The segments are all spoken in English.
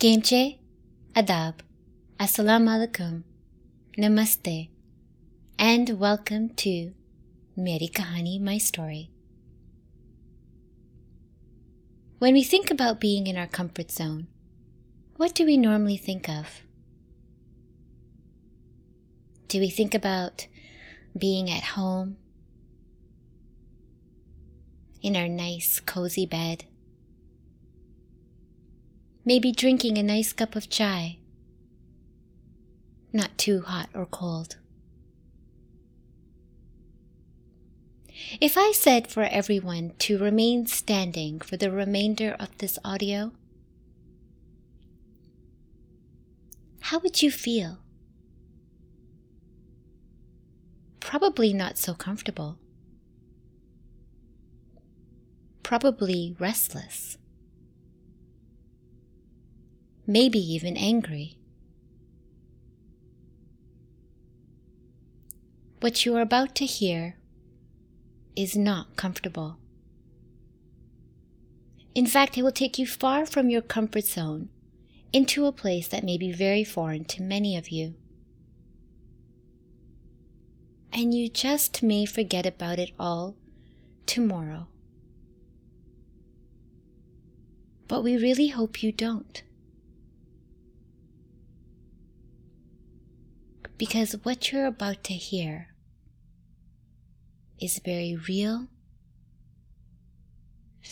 Kemche, Adab, Assalamu alaikum, Namaste, and welcome to Meri Kahani, My Story. When we think about being in our comfort zone, what do we normally think of? Do we think about being at home, in our nice, cozy bed? Maybe drinking a nice cup of chai, not too hot or cold. If I said for everyone to remain standing for the remainder of this audio, how would you feel? Probably not so comfortable. Probably restless maybe even angry. What you are about to hear is not comfortable. In fact, it will take you far from your comfort zone into a place that may be very foreign to many of you. And you just may forget about it all tomorrow. But we really hope you don't. Because what you're about to hear is very real,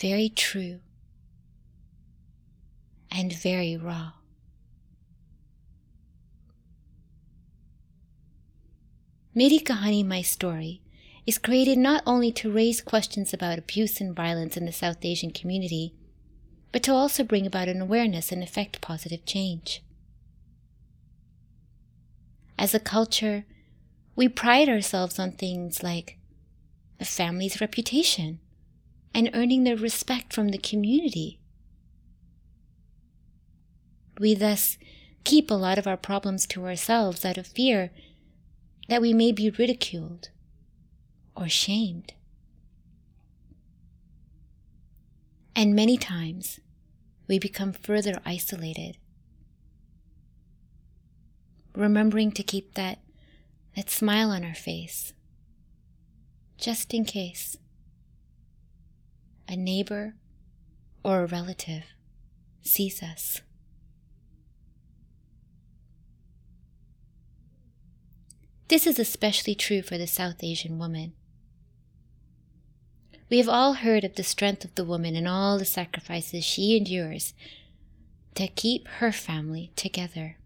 very true, and very raw. Meri Kahani My Story is created not only to raise questions about abuse and violence in the South Asian community, but to also bring about an awareness and effect positive change. As a culture, we pride ourselves on things like a family's reputation and earning their respect from the community. We thus keep a lot of our problems to ourselves out of fear that we may be ridiculed or shamed. And many times we become further isolated remembering to keep that, that smile on our face, just in case a neighbor or a relative sees us. This is especially true for the South Asian woman. We have all heard of the strength of the woman and all the sacrifices she endures to keep her family together.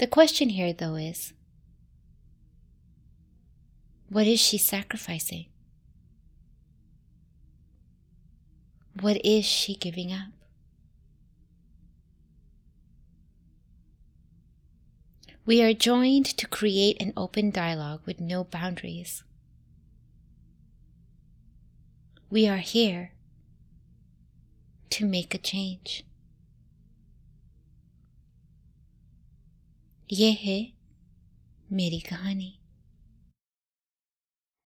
The question here, though, is what is she sacrificing? What is she giving up? We are joined to create an open dialogue with no boundaries. We are here to make a change. ये है मेरी कहानी।